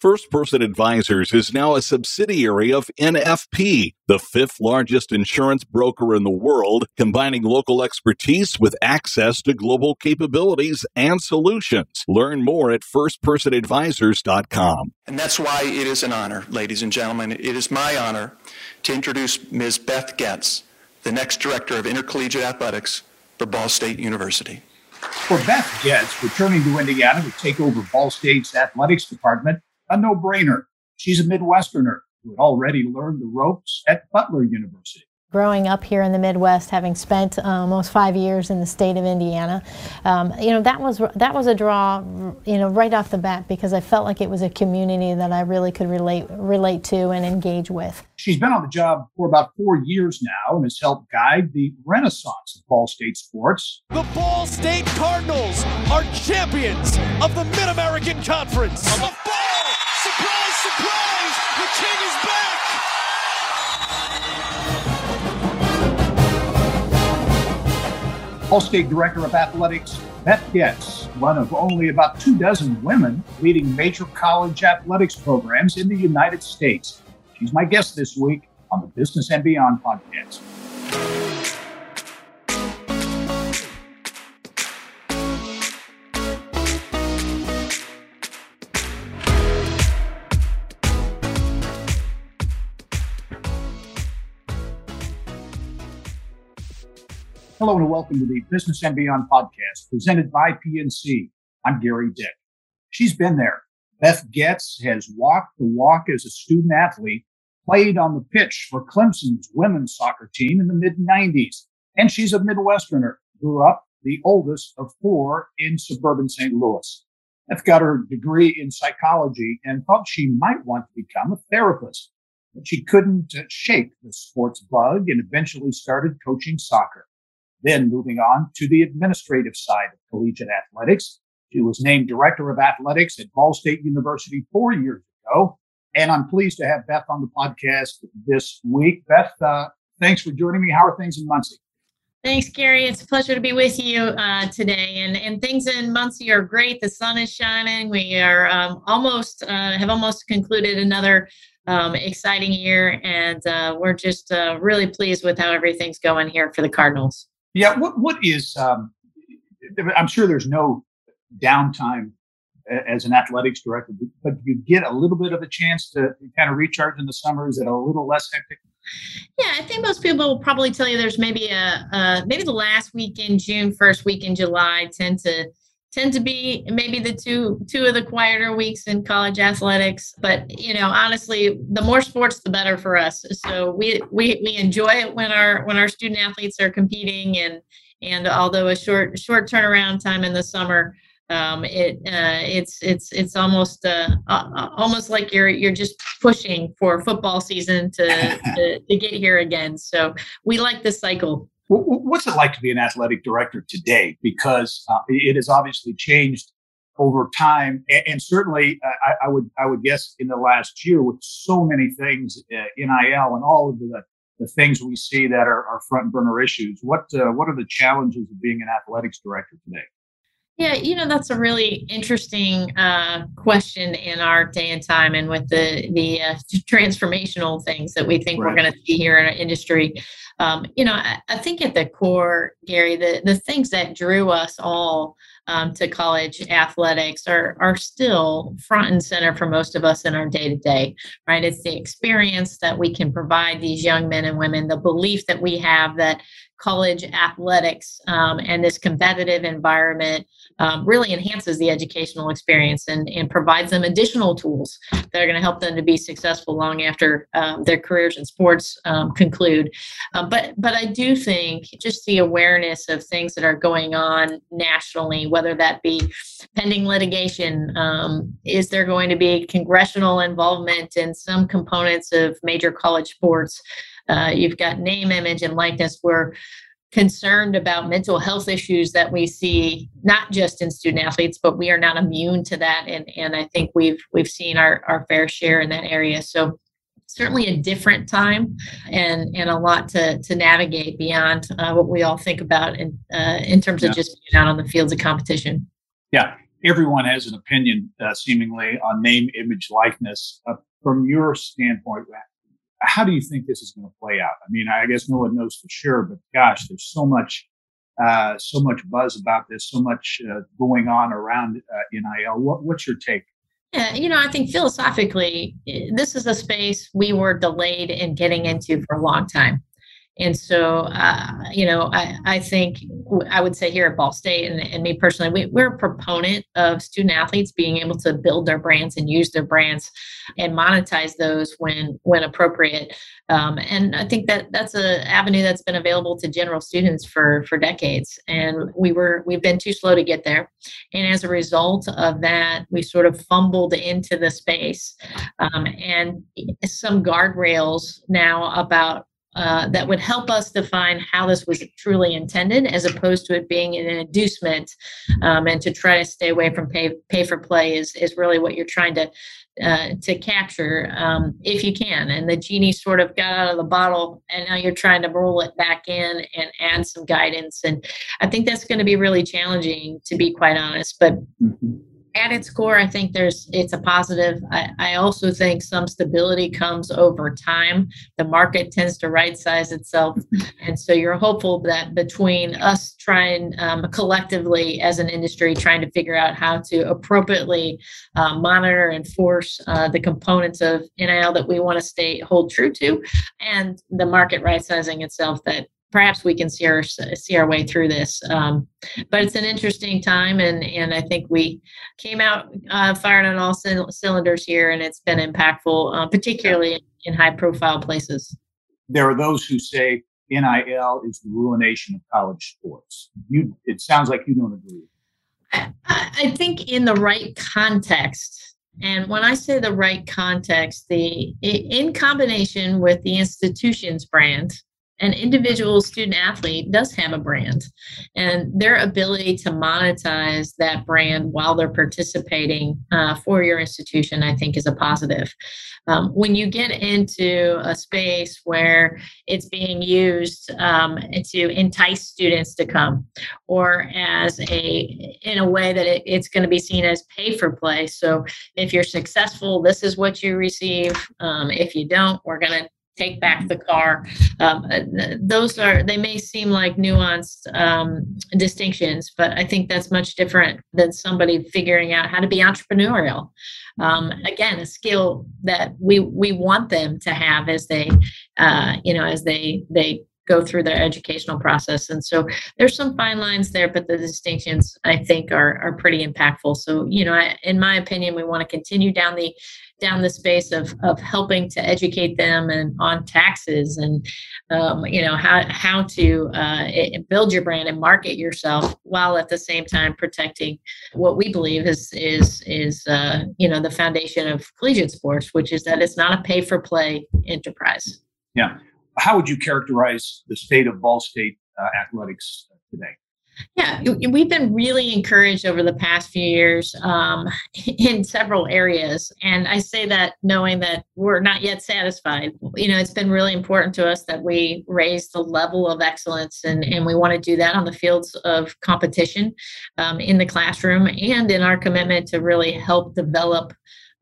First Person Advisors is now a subsidiary of NFP, the fifth largest insurance broker in the world, combining local expertise with access to global capabilities and solutions. Learn more at firstpersonadvisors.com. And that's why it is an honor, ladies and gentlemen. It is my honor to introduce Ms. Beth Goetz, the next director of intercollegiate athletics for Ball State University. For Beth Goetz, returning to Indiana to take over Ball State's athletics department, a no brainer. She's a Midwesterner who had already learned the ropes at Butler University growing up here in the Midwest, having spent uh, almost five years in the state of Indiana, um, you know that was that was a draw, you know, right off the bat because I felt like it was a community that I really could relate relate to and engage with. She's been on the job for about four years now and has helped guide the renaissance of Ball State sports. The Ball State Cardinals are champions of the Mid American Conference. On the ball, surprise, surprise, the king is back. Ball State Director of Athletics, Beth Goetz, one of only about two dozen women leading major college athletics programs in the United States. She's my guest this week on the Business and Beyond podcast. Hello and welcome to the Business and Beyond podcast presented by PNC. I'm Gary Dick. She's been there. Beth Goetz has walked the walk as a student athlete, played on the pitch for Clemson's women's soccer team in the mid 90s, and she's a Midwesterner, grew up the oldest of four in suburban St. Louis. Beth got her degree in psychology and thought she might want to become a therapist, but she couldn't shake the sports bug and eventually started coaching soccer. Then moving on to the administrative side of collegiate athletics. She was named director of athletics at Ball State University four years ago. And I'm pleased to have Beth on the podcast this week. Beth, uh, thanks for joining me. How are things in Muncie? Thanks, Gary. It's a pleasure to be with you uh, today. And, and things in Muncie are great. The sun is shining. We are um, almost uh, have almost concluded another um, exciting year, and uh, we're just uh, really pleased with how everything's going here for the Cardinals. Yeah. What What is? Um, I'm sure there's no downtime as an athletics director, but you get a little bit of a chance to kind of recharge in the summer. Is it a little less hectic? Yeah, I think most people will probably tell you there's maybe a uh, maybe the last week in June, first week in July tend to tend to be maybe the two two of the quieter weeks in college athletics but you know honestly the more sports the better for us. So we we, we enjoy it when our when our student athletes are competing and and although a short short turnaround time in the summer um, it uh, it's it's it's almost uh, uh, almost like you're you're just pushing for football season to, to to get here again. So we like this cycle What's it like to be an athletic director today? Because uh, it has obviously changed over time, and, certainly uh, I, I, would I would guess in the last year with so many things, uh, NIL and all of the the things we see that are, are front burner issues. What uh, what are the challenges of being an athletics director today? Yeah, you know that's a really interesting uh, question in our day and time, and with the the uh, transformational things that we think right. we're going to see here in our industry. Um, you know, I, I, think at the core, Gary, the the things that drew us all um, to college athletics are are still front and center for most of us in our day to day. Right? It's the experience that we can provide these young men and women, the belief that we have that college athletics um, and this competitive environment um, really enhances the educational experience and, and provides them additional tools that are going to help them to be successful long after um, their careers in sports um, conclude. Um, but but I do think just the awareness of things that are going on nationally, whether that be pending litigation, um, is there going to be congressional involvement in some components of major college sports? Uh, you've got name, image, and likeness. We're concerned about mental health issues that we see not just in student athletes but we are not immune to that and and i think we've we've seen our our fair share in that area so certainly a different time and and a lot to to navigate beyond uh, what we all think about in uh, in terms yeah. of just being out on the fields of competition yeah everyone has an opinion, uh, seemingly, on name, image, likeness. Uh, from your standpoint, how do you think this is going to play out? I mean, I guess no one knows for sure, but gosh, there's so much, uh, so much buzz about this, so much uh, going on around uh, NIL. What, what's your take? Yeah, you know, I think philosophically, eh, this is a space we were delayed in getting into for a long time. And so, uh, you know, I, I think I would say here at Ball State, and, and me personally, we, we're a proponent of student athletes being able to build their brands and use their brands and monetize those when when appropriate. Um, and I think that that's an avenue that's been available to general students for for decades. And we were we've been too slow to get there. And as a result of that, we sort of fumbled into the space. Um, and some guardrails now about uh, that would help us define how this was truly intended as opposed to it being an inducement um, and to try to stay away from pay, pay for play is, is really what you're trying to uh, to capture um, if you can. And the genie sort of got out of the bottle and now you're trying to roll it back in and add some guidance. And i think that's going to be really challenging to be quite honest but mm-hmm at its core, I think there's it's a positive. I, I, also think some stability comes over time. The market tends to right size itself, and so you're hopeful that between us trying um, collectively as an industry trying to figure out how to appropriately uh, monitor and force uh, the components of NIL that we want to stay hold true to, and the market right sizing itself that perhaps we can see our see our way through this. Um, but it's an interesting time, and and I think we came out uh, firing on all c- cylinders here, and it's been impactful, uh, particularly in high profile places. There are those who say NIL is the ruination of college sports. You, it sounds like you don't agree. I, I think in the right context. And when I say the right context, the in combination with the institution's brand, an individual student athlete does have a brand and their ability to monetize that brand while they're participating uh, for your institution i think is a positive. Um, when you get into a space where it's being used um, to entice students to come or as a in a way that it, it's going to be seen as pay for play. So if you're successful this is what you receive. Um, if you don't we're going to take back the car. Um, uh, those are they may seem like nuanced um, distinctions, but I think that's much different than somebody figuring out how to be entrepreneurial. Um, again, a skill that we we want them to have as they uh, you know as they they go through their educational process. And so there's some fine lines there, but the distinctions I think are are pretty impactful. So you know, I, in my opinion, we want to continue down the down the space of of helping to educate them and on taxes and um, you know how how to uh, build your brand and market yourself while at the same time protecting what we believe is is is uh, you know the foundation of collegiate sports, which is that it's not a pay for play enterprise. Yeah, how would you characterize the state of Ball State uh, athletics today? Yeah, we've been really encouraged over the past few years um, in several areas. And I say that knowing that we're not yet satisfied. You know, it's been really important to us that we raise the level of excellence, and, and we want to do that on the fields of competition um, in the classroom and in our commitment to really help develop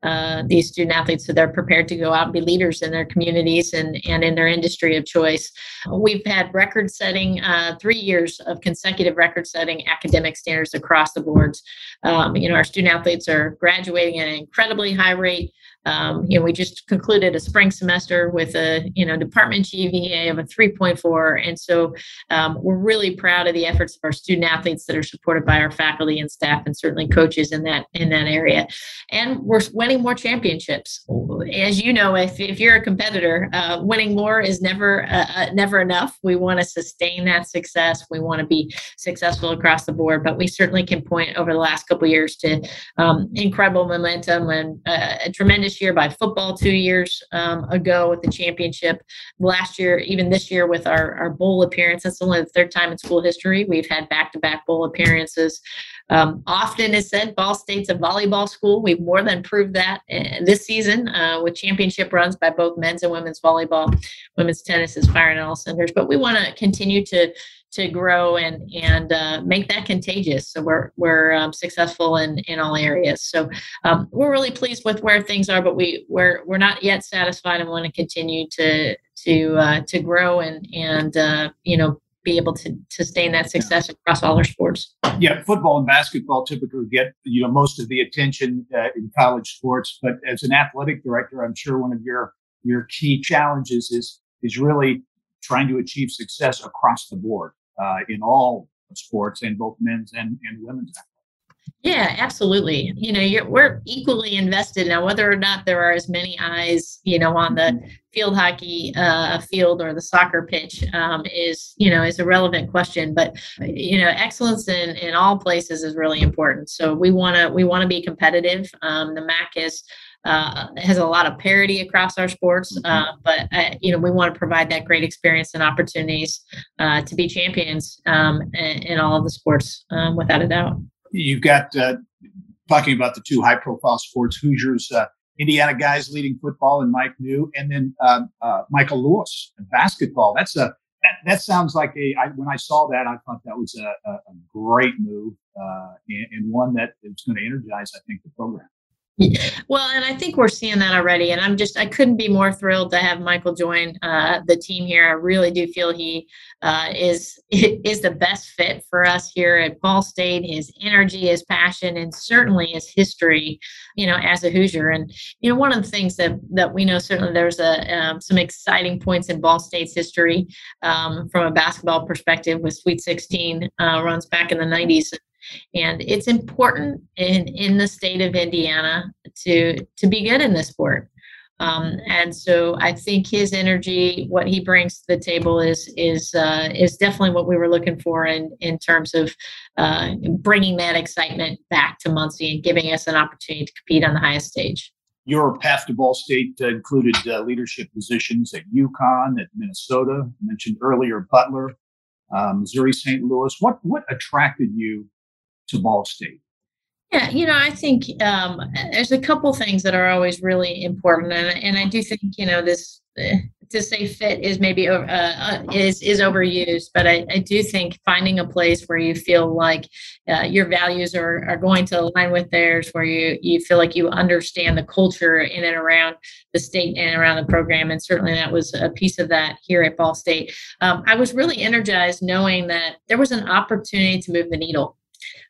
uh, these student athletes so they're prepared to go out and be leaders in their communities and, and in their industry of choice. We've had record setting, uh, three years of consecutive record setting academic standards across the boards. Um, you know, our student athletes are graduating at an incredibly high rate. Um, you know, we just concluded a spring semester with a you know department GPA of a 3.4, and so um, we're really proud of the efforts of our student athletes that are supported by our faculty and staff, and certainly coaches in that in that area. And we're winning more championships. As you know, if, if you're a competitor, uh, winning more is never uh, uh never enough. We want to sustain that success. We want to be successful across the board, but we certainly can point over the last couple years to um, incredible momentum and uh, a tremendous year by football two years um, ago with the championship. Last year, even this year with our, our bowl appearance, that's only the third time in school history we've had back to back bowl appearances. Um, often is said Ball State's a volleyball school. We've more than proved that uh, this season uh, with championship runs by both men's and women's volleyball. Women's tennis is firing all cylinders, but we want to continue to to grow and and uh, make that contagious. So we're we're um, successful in in all areas. So um, we're really pleased with where things are, but we we're we're not yet satisfied and want to continue to to uh, to grow and and uh, you know be able to sustain that success across all our sports. Yeah, football and basketball typically get you know most of the attention uh, in college sports, but as an athletic director, I'm sure one of your your key challenges is is really trying to achieve success across the board uh, in all sports, in both men's and, and women's. Yeah, absolutely. You know, we're equally invested now. Whether or not there are as many eyes, you know, on the mm-hmm. field hockey uh, field or the soccer pitch um, is, you know, is a relevant question. But you know, excellence in in all places is really important. So we want to we want to be competitive. Um, the MAC is uh, has a lot of parity across our sports, mm-hmm. uh, but uh, you know we want to provide that great experience and opportunities uh, to be champions um, in, in, all of the sports, um, without a doubt. You've got uh, talking about the two high-profile sports: Hoosiers, uh, Indiana guys leading football, and Mike Neu, and then um, Michael Lewis basketball. That's a that, that sounds like a. I, when I saw that, I thought that was a, a, a great move and, and one that is going to energize, I think, the program. Well, and I think we're seeing that already. And I'm just, I couldn't be more thrilled to have Michael join uh, the team here. I really do feel he uh, is is the best fit for us here at Ball State. His energy, his passion, and certainly his history, you know, as a Hoosier. And you know, one of the things that that we know certainly there's a um, some exciting points in Ball State's history um, from a basketball perspective with Sweet 16 uh, runs back in the 90s and it's important in in the state of Indiana to to be good in this sport. Um, and so I think his energy, what he brings to the table, is is uh, is definitely what we were looking for in in terms of uh, bringing that excitement back to Muncie and giving us an opportunity to compete on the highest stage. Your path to Ball State uh, included uh, leadership positions at UConn, at Minnesota. mentioned earlier Butler, um, Missouri St. Louis. What what attracted you to Ball State? Yeah, you know, I think um, there's a couple things that are always really important, and, and I do think you know this uh, to say fit is maybe uh, uh, is is overused, but I, I do think finding a place where you feel like uh, your values are are going to align with theirs, where you you feel like you understand the culture in and around the state and around the program, and certainly that was a piece of that here at Ball State. Um, I was really energized knowing that there was an opportunity to move the needle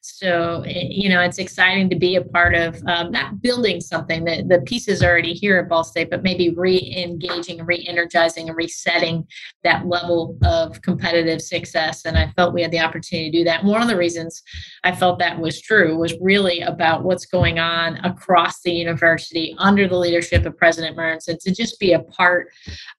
so, eh, you know, it's exciting to be a part of um, not building something that the pieces are already here at Ball State, but maybe re-engaging, re-energizing, and resetting that level of competitive success. And I felt we had the opportunity to do that. One of the reasons I felt that was true was really about what's going on across the university under the leadership of President Mearns, and to just be a part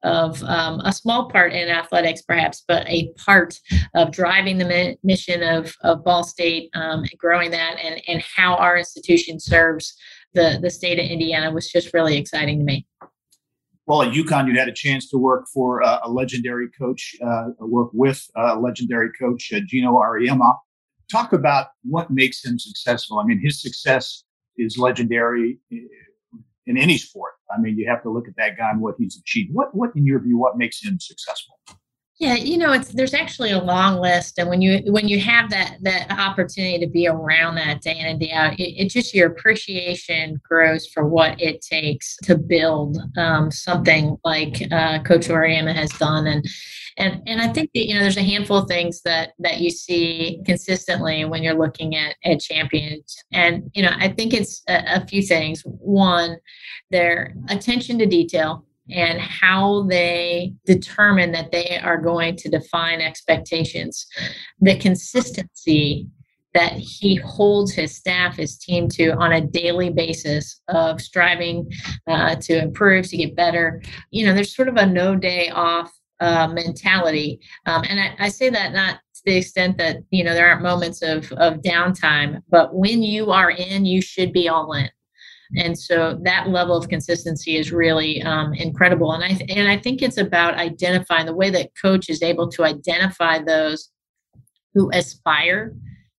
of um, a small part in athletics, perhaps, but a part of driving the mission of, of Ball State. Um, growing that and, and how our institution serves the, the state of Indiana was just really exciting to me. Well, at UConn, you had a chance to work for uh, a legendary coach, uh, work with a legendary coach, uh, Geno Auriemma. Talk about what makes him successful. I mean, his success is legendary in any sport. I mean, you have to look at that guy and what he's achieved. What, what in your view, what makes him successful? Yeah, you know, it's there's actually a long list, and when you when you have that that opportunity to be around that day in and day out, it, it just your appreciation grows for what it takes to build um, something like uh, Coach Auriemma has done, and and and I think that you know there's a handful of things that that you see consistently when you're looking at at champions, and you know I think it's a, a few things. One, their attention to detail and how they determine that they are going to define expectations. The consistency that he holds his staff, his team to on a daily basis of striving uh, to improve, to get better. You know, there's sort of a no day off uh, mentality. Um, and I, I say that not to the extent that, you know, there aren't moments of, of downtime, but when you are in, you should be all in and so that level of consistency is really um, incredible. And i th- and i think it's about identifying the way that coach is able to identify those who aspire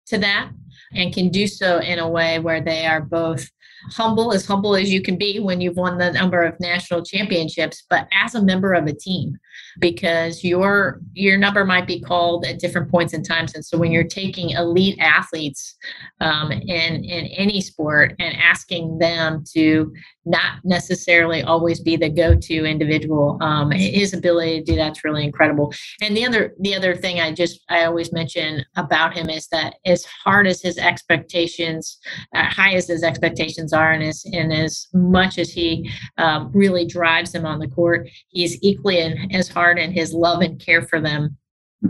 to that and can do so in a way where they are both humble as humble as you can be when you've won the number of national championships but as a member of a team because your your number might be called at different points in times and so when you're taking elite athletes um, in in any sport and asking them to not necessarily always be the go-to individual um, his ability to do that's really incredible. And the other the other thing i just i always mention about him is that as hard as his expectations uh, high as his expectations are and as and as much as he um, really drives them on the court he's equally as hard in his love and care for them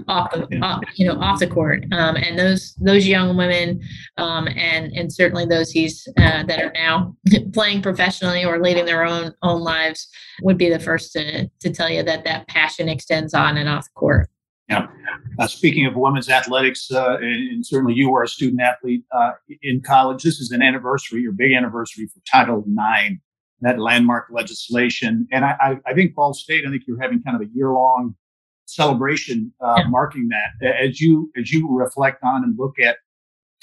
off the off, you know off the court um, and those those young women um, and and certainly those he's uh, that are now playing professionally or leading their own own lives would be the first to to tell you that that passion extends on and off the court yeah. Uh, speaking of women's athletics, uh, and, and, certainly you were a student athlete uh, in college. This is an anniversary, your big anniversary for Title IX, that landmark legislation. And I, I, I think Ball State, I think you're having kind of a year long celebration uh, yeah. marking that as you as you reflect on and look at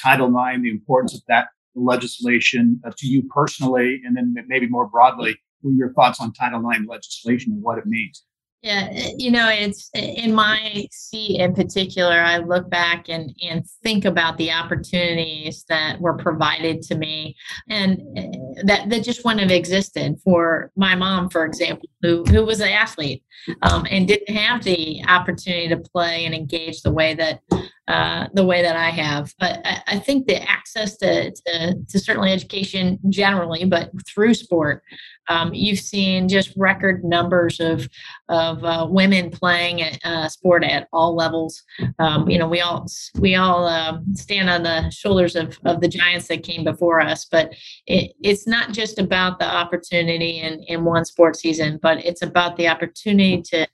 Title IX, the importance of that legislation uh, to you personally, and then maybe more broadly, what are your thoughts on Title IX legislation and what it means? Yeah, you know, it's in my seat in particular, I look back and, and think about the opportunities that were provided to me and eh, that, that just wouldn't have existed for my mom, for example, who, who was an athlete um, and didn't have the opportunity to play and engage the way that uh, the way that I have. But I, I think the access to, to, to, certainly education generally, but through sport, um, you've seen just record numbers of of uh, women playing at, uh, sport at all levels. Um, you know, we all we all um, stand on the shoulders of, of the giants that came before us, but it, it's not just about the opportunity in, in one sport season, but it's about the opportunity to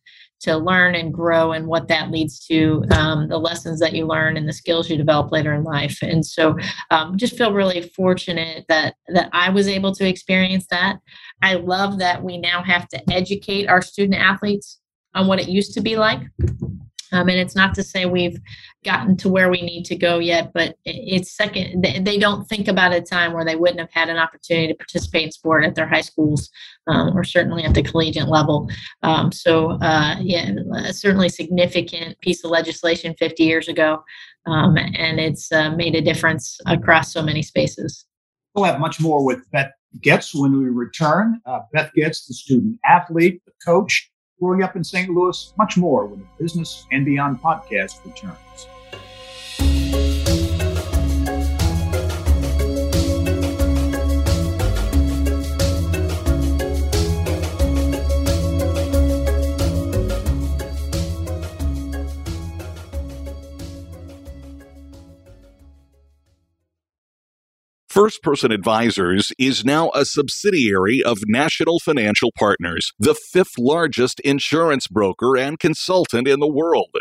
to learn and grow and what that leads to um, the lessons that you learn and the skills you develop later in life. And so um, just feel really fortunate that that i was able to experience that. I love that we now have to educate our student athletes on what it used to be like um, and it's not to say we've gotten to where we need to go yet, but it's second. They don't think about a time where they wouldn't have had an opportunity to participate in sport at their high schools um, or certainly at the collegiate level. Um, so, uh, yeah, certainly significant piece of legislation 50 years ago, um, and it's uh, made a difference across so many spaces. We'll have much more with Beth Goetz when we return. Uh, Beth Goetz, the student athlete, the coach, growing up in St. Louis, much more when the Business and Beyond podcast returns. First Person Advisors is now a subsidiary of National Financial Partners, the fifth largest insurance broker and consultant in the world.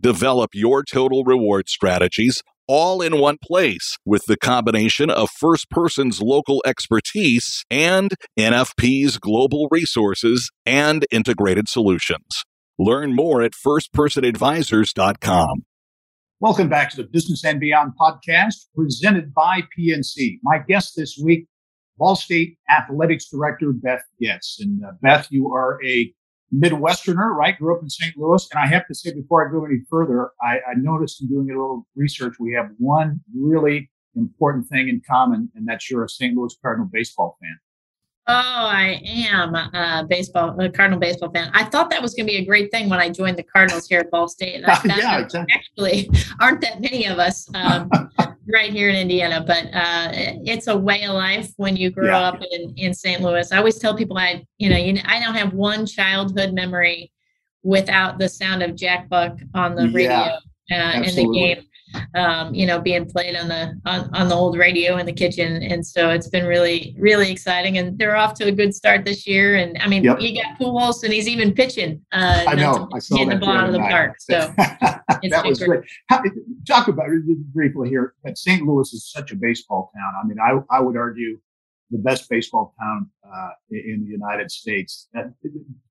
Develop your total reward strategies all in one place with the combination of First Person's local expertise and NFP's global resources and integrated solutions. Learn more at firstpersonadvisors.com. Welcome back to the Business and Beyond podcast presented by PNC. My guest this week, Ball State Athletics Director Beth Goetz. And uh, Beth, you are a Midwesterner, right? Grew up in St. Louis. And I have to say, before I go any further, I, I noticed in doing a little research, we have one really important thing in common, and that's you're a St. Louis Cardinal baseball fan. Oh, I am a baseball, a Cardinal baseball fan. I thought that was going to be a great thing when I joined the Cardinals here at Ball State. yeah, exactly. Actually, aren't that many of us um, right here in Indiana, but uh, it's a way of life when you grow yeah. up in, in St. Louis. I always tell people I, you know, you, I don't have one childhood memory without the sound of Jack Buck on the radio uh, in the game um, you know, being played on the on, on the old radio in the kitchen. And so it's been really, really exciting. And they're off to a good start this year. And I mean, yep. you got Pujols and he's even pitching. Uh, I know. I saw hitting the ball out of the park. So that was great. How, talk about it briefly here. But St. Louis is such a baseball town. I mean, I, I would argue the best baseball town uh, in the United States.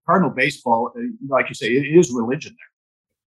Cardinal baseball, uh, like you say, it is religion there.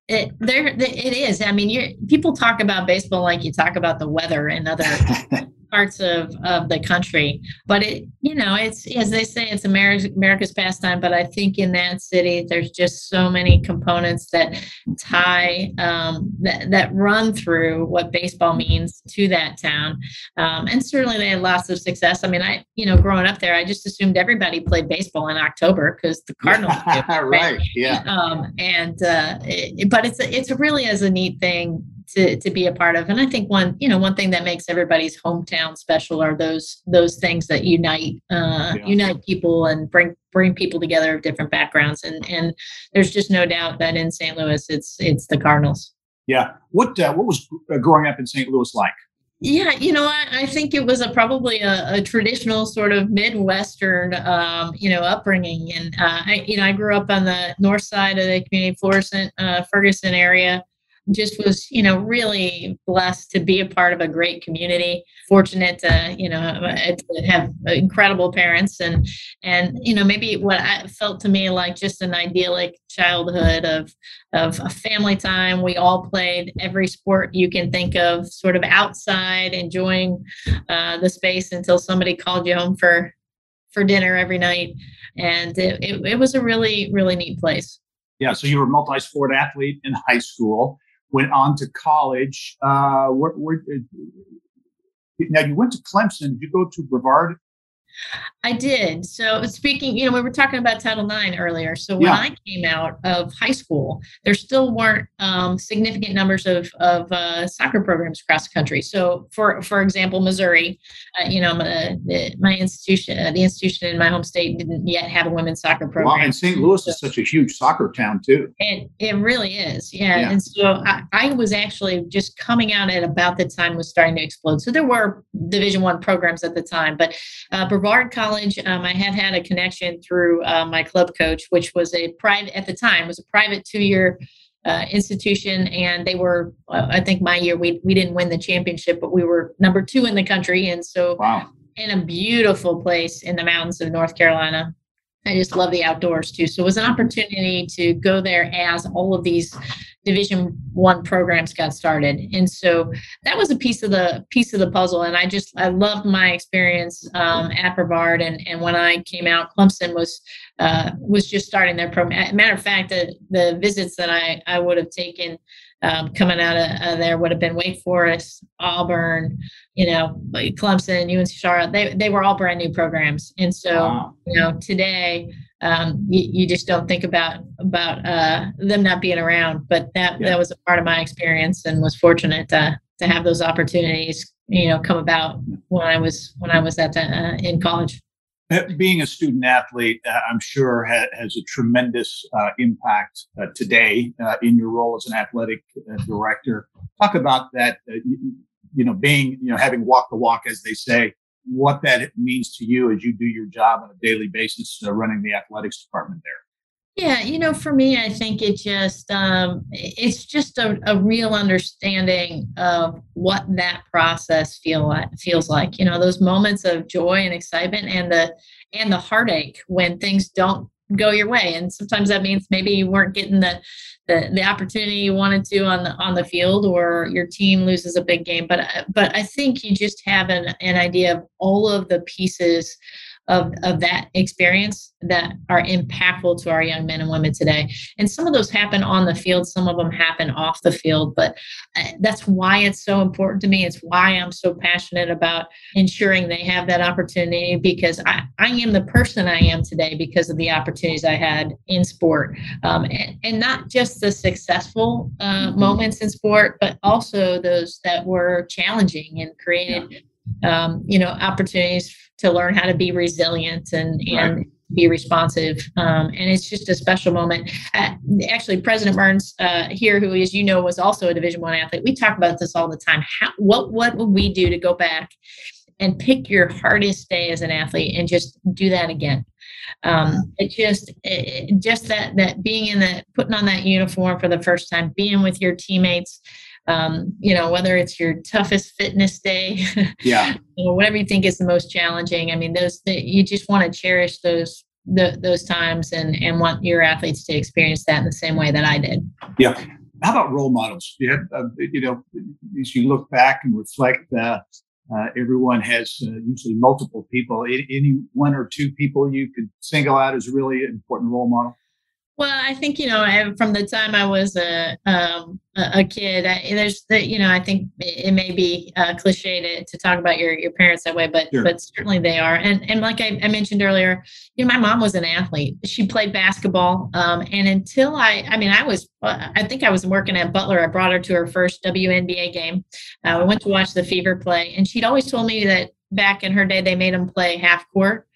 It, there, it is. I mean, you people talk about baseball like you talk about the weather and other parts of, of the country. But it, you know, it's as they say, it's America's, America's pastime. But I think in that city, there's just so many components that tie um, that that run through what baseball means to that town. Um, and certainly they had lots of success. I mean, I, you know, growing up there, I just assumed everybody played baseball in October because the Cardinals. right? right? Yeah. Um, and uh, it, but it's a, it's really as a neat thing to to be a part of. And I think one you know one thing that makes everybody's hometown special are those those things that unite uh, yeah. unite people and bring bring people together of different backgrounds. And and there's just no doubt that in St. Louis, it's it's the Cardinals. Yeah. What uh, what was uh, growing up in St. Louis like? Yeah, you know, I, I think it was a, probably a, a, traditional sort of Midwestern, um, you know, upbringing. And, uh, I, you know, I grew up on the north side of the community, Florissant, uh, Ferguson area just was you know really blessed to be a part of a great community. Fortunate to you know have incredible parents and and you know maybe what i felt to me like just an idyllic childhood of of a family time. We all played every sport you can think of sort of outside enjoying uh, the space until somebody called you home for for dinner every night. And it, it, it was a really really neat place. Yeah so you were a multi-sport athlete in high school went on to college. Uh, where, where, now you went to Clemson. Did you go to Brevard? I did. So speaking, you know, we were talking about Title IX earlier. So when yeah. I came out of high school, there still weren't um, significant numbers of, of uh, soccer programs across the country. So for for example, Missouri, uh, you know, my, my institution, uh, the institution in my home state didn't yet have a women's soccer program. Wow, and St. Louis so, is such a huge soccer town too. It it really is, yeah. yeah. And so I, I was actually just coming out at about the time was starting to explode. So there were Division One programs at the time, but uh, Brevard College, um, I had had a connection through uh, my club coach, which was a private at the time was a private two year uh, institution, and they were uh, I think my year we we didn't win the championship, but we were number two in the country, and so wow. in a beautiful place in the mountains of North Carolina. I just love the outdoors too. So it was an opportunity to go there as all of these division one programs got started. And so that was a piece of the piece of the puzzle. And i just i loved my experience um, at brevard. And and when i came out clemson was uh, was just starting their program. Matter of fact the, the visits that i i would have taken um, coming out of, of, there would have been Wake Forest, Auburn, you know, Clemson, UNC Charlotte. They they were all brand new programs, and so wow. you know today um, you, you, just don't think about about uh, them not being around. But that yeah. that was a part of my experience, and was fortunate to to have those opportunities, you know, come about when I was when I was at the, uh, in college. Uh, being a student athlete, uh, I'm sure ha- has a tremendous uh, impact uh, today in your role as an athletic director. Talk about that. You, you know, being you know having walked the walk, as they say, what that means to you as you do your job on a daily basis uh, running the athletics department there. Yeah, you know, for me, I think it just um, it's just a, a real understanding of what that process feel like, feels like. You know, those moments of joy and excitement, and the and the heartache when things don't go your way and sometimes that means maybe you weren't getting the, the the opportunity you wanted to on the on the field or your team loses a big game but but i think you just have an, an idea of all of the pieces of, of that experience that are impactful to our young men and women today. And some of those happen on the field, some of them happen off the field. But uh, that's why it's so important to me. It's why I'm so passionate about ensuring they have that opportunity because I, I am the person I am today because of the opportunities I had in sport. Um, and, and, not just the successful uh, mm-hmm. moments in sport, but also those that were challenging and created. Um, you know opportunities to learn how to be resilient and and right. be responsive. Um, and it's just a special moment. Uh, actually, President Mearns uh, here, who, as you know, was also a Division One athlete, we talk about this all the time. How, what what would we do to go back and pick your hardest day as an athlete and just do that again? Um, it just it, just that that being in that putting on that uniform for the first time, being with your teammates um, you know, whether it's your toughest fitness day, yeah, or whatever you think is the most challenging. I mean, those you just want to cherish those the, those times and and want your athletes to experience that in the same way that I did. Yeah. How about role models? Yeah, uh, you know, as you look back and reflect, uh, uh, everyone has uh, usually multiple people. Any one or two people you could single out as really important role model? Well, I think you know, from the time I was a um, a kid, I, there's the you know, I think it may be uh, cliche to, to talk about your your parents that way, but sure. but certainly they are. And and like I, I, mentioned earlier, you know, my mom was an athlete. She played basketball, um, and until I, I mean, I was, uh, I think I was working at Butler. I brought her to her first WNBA game. Uh, we went to watch the Fever play, and she'd always told me that back in her day they made them play half court.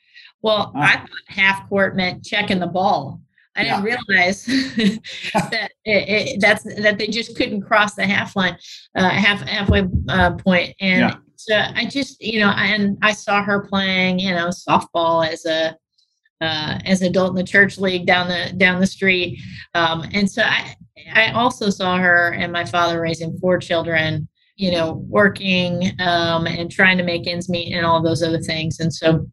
Well, I thought half court meant checking the ball. I didn't realize that it, it, that's that they just couldn't cross the half line, uh, half halfway uh, point. And yeah. so I just, you know, and I saw her playing, you know, softball as a uh, as an adult in the church league down the down the street. Um, and so I I also saw her and my father raising four children, you know, working um, and trying to make ends meet and all those other things. And so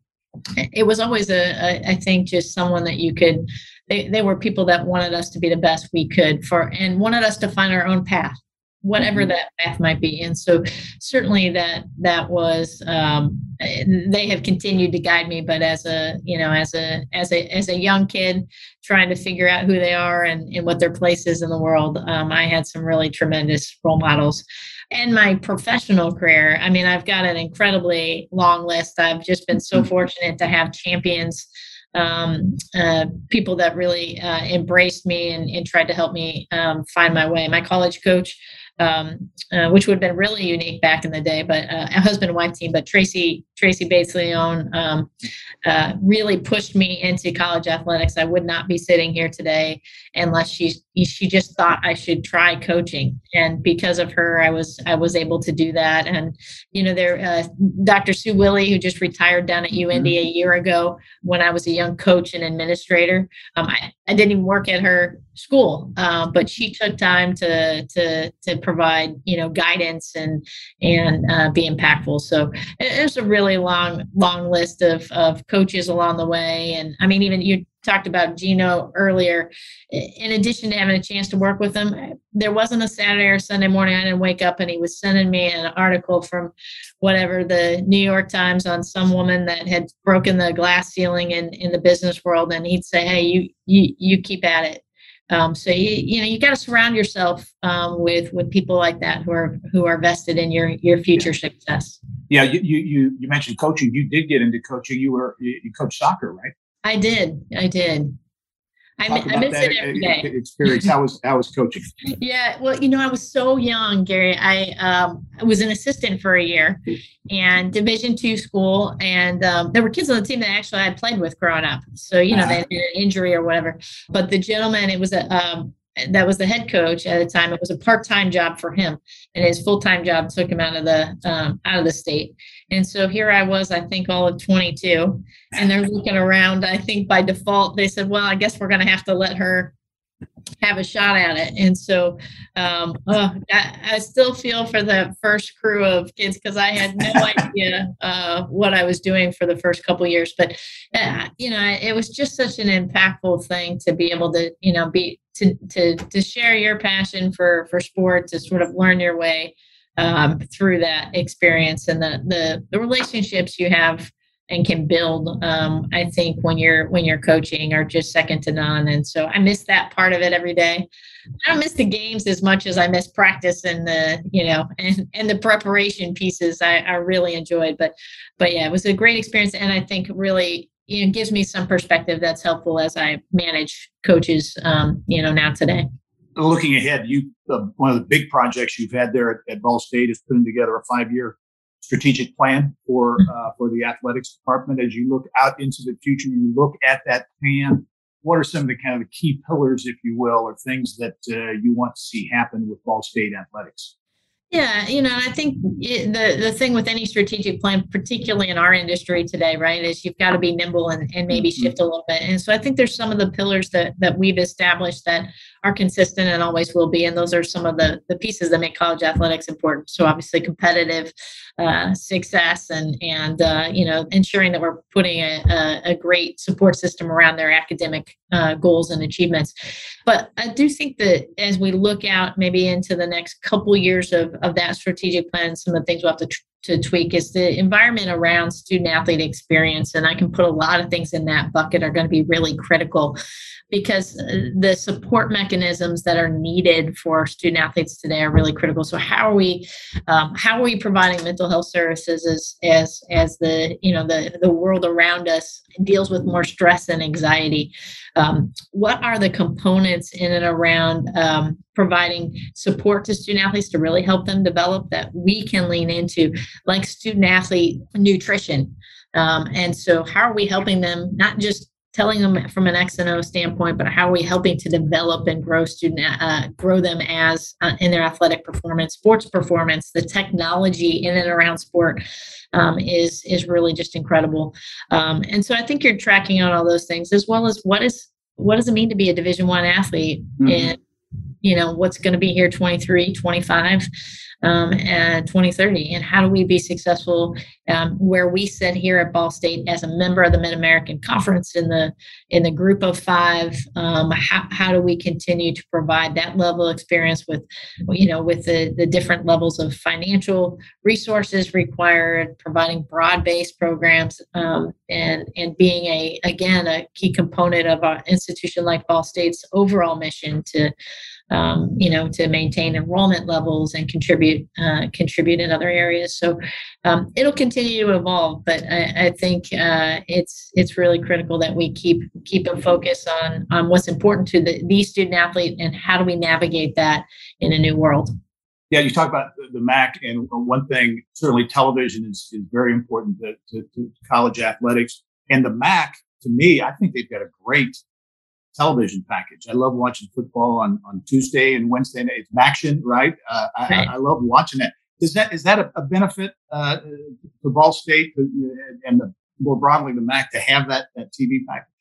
it was always a, a I think just someone that you could they, they were people that wanted us to be the best we could for and wanted us to find our own path whatever mm-hmm. that path might be and so certainly that that was um, they have continued to guide me but as a you know as a as a as a young kid trying to figure out who they are and, and what their place is in the world um, i had some really tremendous role models and my professional career i mean i've got an incredibly long list i've just been so mm-hmm. fortunate to have champions um, uh, people that really uh, embraced me and, and, tried to help me um, find my way. My college coach um, uh, which would have been really unique back in the day. But uh, a husband and wife team. But Tracy Tracy Bates Leone um, uh, really pushed me into college athletics. I would not be sitting here today unless she she just thought I should try coaching, and because of her, I was I was able to do that. And you know, there uh, Dr. Sue Willey, who just retired down at UND mm-hmm. a year ago, when I was a young coach and administrator. Um, I, I didn't even work at her school, uh, but she took time to to to provide you know guidance and and uh, be impactful. So there's a really long long list of of coaches along the way, and I mean even you talked about Geno earlier. In addition to having a chance to work with him, there wasn't a Saturday or Sunday morning I didn't wake up and he was sending me an article from whatever the New York Times on some woman that had broken the glass ceiling in, in the business world, and he'd say, "Hey, you you you keep at it." Um, so you you know you got to surround yourself um, with with people like that who are who are vested in your your future success. Yeah, you you you mentioned coaching. You did get into coaching. You were you coach soccer, right? I did. I did. I, I miss it every day. Experience. How was how was coaching? yeah, well, you know, I was so young, Gary. I um, I was an assistant for a year, and Division two school, and um, there were kids on the team that actually I played with growing up. So you know, uh-huh. they had an injury or whatever. But the gentleman, it was a um, that was the head coach at the time. It was a part-time job for him, and his full-time job took him out of the um, out of the state. And so here I was, I think all of 22, and they're looking around. I think by default they said, "Well, I guess we're going to have to let her have a shot at it. And so um, oh, I, I, still feel for the first crew of kids because I had no idea uh, what I was doing for the first couple years. But uh, you know, it was just such an impactful thing to be able to, you know, be to to to share your passion for for sport, to sort of learn your way um, through that experience and the the the relationships you have and can build um, i think when you're when you're coaching are just second to none. And so i miss that part of it every day. I don't miss the games as much as i miss practice and the you know and and the preparation pieces i, I really enjoyed. But but yeah it was a great experience. And i think really you know gives me some perspective that's helpful as i manage coaches um, you know now today looking ahead you uh, one of the big projects you've had there at, at ball state is putting together a five year strategic plan for mm-hmm. uh, for the athletics department as you look out into the future you look at that plan what are some of the kind of key pillars if you will or things that uh, you want to see happen with ball state athletics yeah, you know, I think it, the the thing with any strategic plan, particularly in our industry today, right, is you've got to be nimble and, and maybe mm-hmm. shift a little bit. And so I think there's some of the pillars that that we've established that are consistent and always will be. And those are some of the the pieces that make college athletics important. So obviously competitive uh, success and and uh, you know ensuring that we're putting a, a, great support system around their academic uh, goals and achievements. But I do think that as we look out maybe into the next couple years of, of that strategic plan, some of the things we'll have to tr- to tweak is the environment around student athlete experience. And I can put a lot of things in that bucket are going to be really critical because uh, the support mechanisms that are needed for student athletes today are really critical. So how are we um, how are we providing mental health services as as as the you know the the world around us deals with more stress and anxiety? Um, what are the components in and around um, providing support to student athletes to really help them develop that we can lean into, like student athlete nutrition? Um, and so, how are we helping them not just telling them from an X and O standpoint, but how are we helping to develop and grow student, uh, grow them as uh, in their athletic performance, sports performance, the technology in and around sport um, is is really just incredible. Um, and so I think you're tracking on all those things as well as what is what does it mean to be a Division One athlete mm-hmm. and you know what's going to be here 23 25 um, and 2030 and how do we be successful um, where we sit here at ball state as a member of the mid-american conference in the in the group of five um, how, how do we continue to provide that level of experience with you know with the, the different levels of financial resources required providing broad-based programs um, and and being a again a key component of our institution like ball state's overall mission to um, you know, to maintain enrollment levels and contribute uh, contribute in other areas. So um, it'll continue to evolve, but I, I think uh, it's it's really critical that we keep keep a focus on on what's important to the, the student athlete and how do we navigate that in a new world. Yeah, you talk about the, MAC, and one thing certainly television is, is very important to, to, to college athletics. And the MAC, to me, I think they've got a great television package. I love watching football on, on Tuesday and Wednesday. It's action, right? Uh, I, I, love watching that. Is that is that a, a benefit uh, to Ball State and the, more broadly the MAC to have that that TV package?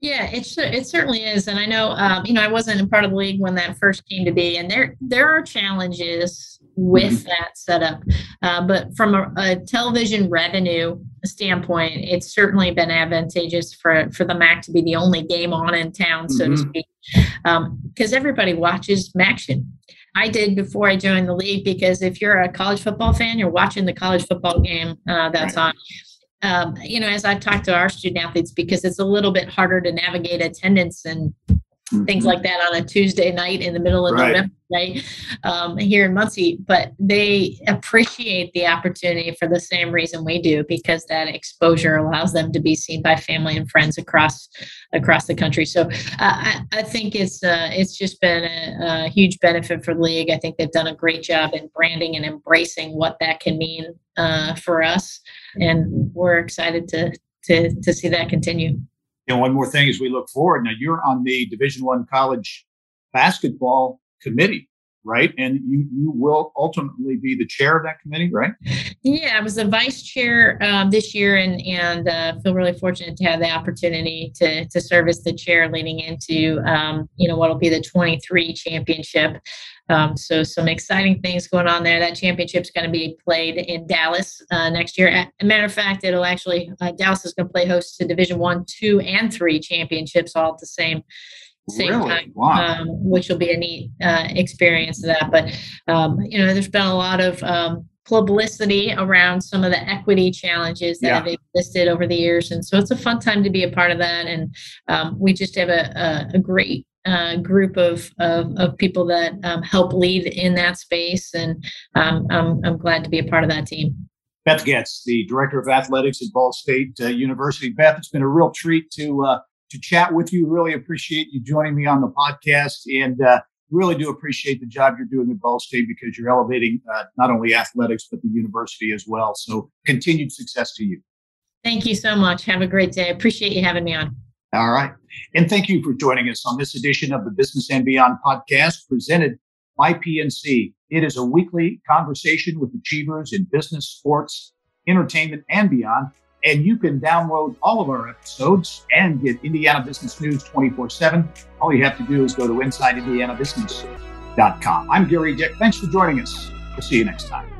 Yeah, it it certainly is, and I know um, you know I wasn't a part of the league when that first came to be, and there there are challenges with mm-hmm. that setup. Uh, but from a, a, television revenue standpoint, it's certainly been advantageous for, for the MAC to be the only game on in town, so mm-hmm. to speak, because um, everybody watches MACtion. I did before I joined the league because if you're a college football fan, you're watching the college football game uh, that's right. on. Um, you know, as I've talked to our student athletes, because it's a little bit harder to navigate attendance and mm-hmm. things like that on a Tuesday night in the middle of right. November, right? Um, here in Muncie, but they appreciate the opportunity for the same reason we do, because that exposure allows them to be seen by family and friends across across the country. So uh, I, I, think it's uh, it's just been a, a, huge benefit for the league. I think they've done a great job in branding and embracing what that can mean uh, for us, and we're excited to to to see that continue you know, one more thing as we look forward. Now, you're on the Division One college basketball committee, right? And you you will ultimately be the chair of that committee, right? Yeah, I was the vice chair um, this year, and and uh, feel really fortunate to have the opportunity to to serve as the chair leading into um, you know what'll be the 23 championship. Um, so some exciting things going on there. That championship is going to be played in Dallas uh, next year. As a matter of fact, it'll actually uh, Dallas is going to play host to Division One, Two, and Three championships all at the same same really? time, wow. um, which will be a neat uh, experience of that. But um, you know, there's been a lot of um, publicity around some of the equity challenges that yeah. have existed over the years, and so it's a fun time to be a part of that. And um, we just have a, a, a great uh, group of, of, of, people that um, help lead in that space. And um, I'm, I'm glad to be a part of that team. Beth Goetz, the director of athletics at Ball State uh, University. Beth, it's been a real treat to uh, to chat with you. Really appreciate you joining me on the podcast, and uh, really do appreciate the job you're doing at Ball State because you're elevating uh, not only athletics but the university as well. So, continued success to you. Thank you so much. Have a great day. Appreciate you having me on. All right. And thank you for joining us on this edition of the Business and Beyond podcast presented by PNC. It is a weekly conversation with achievers in business, sports, entertainment, and beyond. And you can download all of our episodes and get Indiana Business News 24 7. All you have to do is go to InsideIndianaBusiness.com. I'm Gary Dick. Thanks for joining us. We'll see you next time.